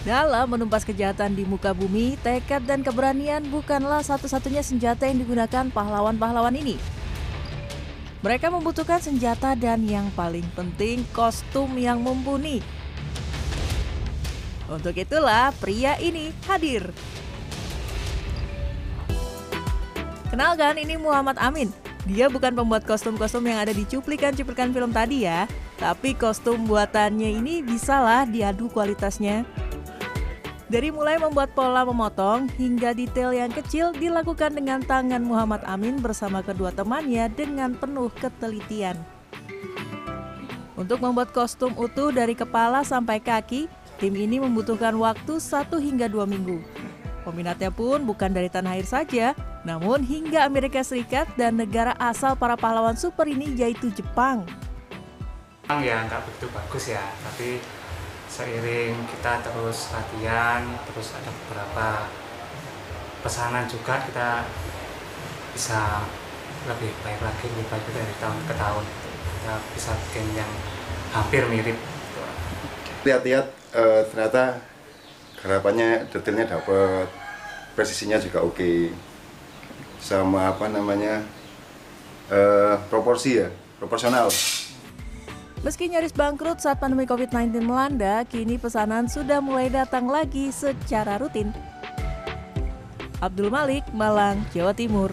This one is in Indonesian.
Dalam menumpas kejahatan di muka bumi, tekad dan keberanian bukanlah satu-satunya senjata yang digunakan pahlawan-pahlawan ini. Mereka membutuhkan senjata dan yang paling penting kostum yang mumpuni. Untuk itulah pria ini hadir. Kenalkan ini Muhammad Amin. Dia bukan pembuat kostum-kostum yang ada di cuplikan-cuplikan film tadi ya. Tapi kostum buatannya ini bisalah diadu kualitasnya. Dari mulai membuat pola memotong hingga detail yang kecil dilakukan dengan tangan Muhammad Amin bersama kedua temannya dengan penuh ketelitian. Untuk membuat kostum utuh dari kepala sampai kaki, tim ini membutuhkan waktu 1 hingga 2 minggu. Peminatnya pun bukan dari tanah air saja, namun hingga Amerika Serikat dan negara asal para pahlawan super ini yaitu Jepang. Ya nggak begitu bagus ya, tapi seiring kita terus latihan terus ada beberapa pesanan juga kita bisa lebih baik lagi lebih baik dari tahun ke tahun. Kita bisa bikin yang hampir mirip. Lihat-lihat uh, ternyata harapannya detailnya dapat presisinya juga oke. Okay. sama apa namanya uh, proporsi ya proporsional Meski nyaris bangkrut saat pandemi COVID-19 melanda, kini pesanan sudah mulai datang lagi secara rutin. Abdul Malik, Malang, Jawa Timur.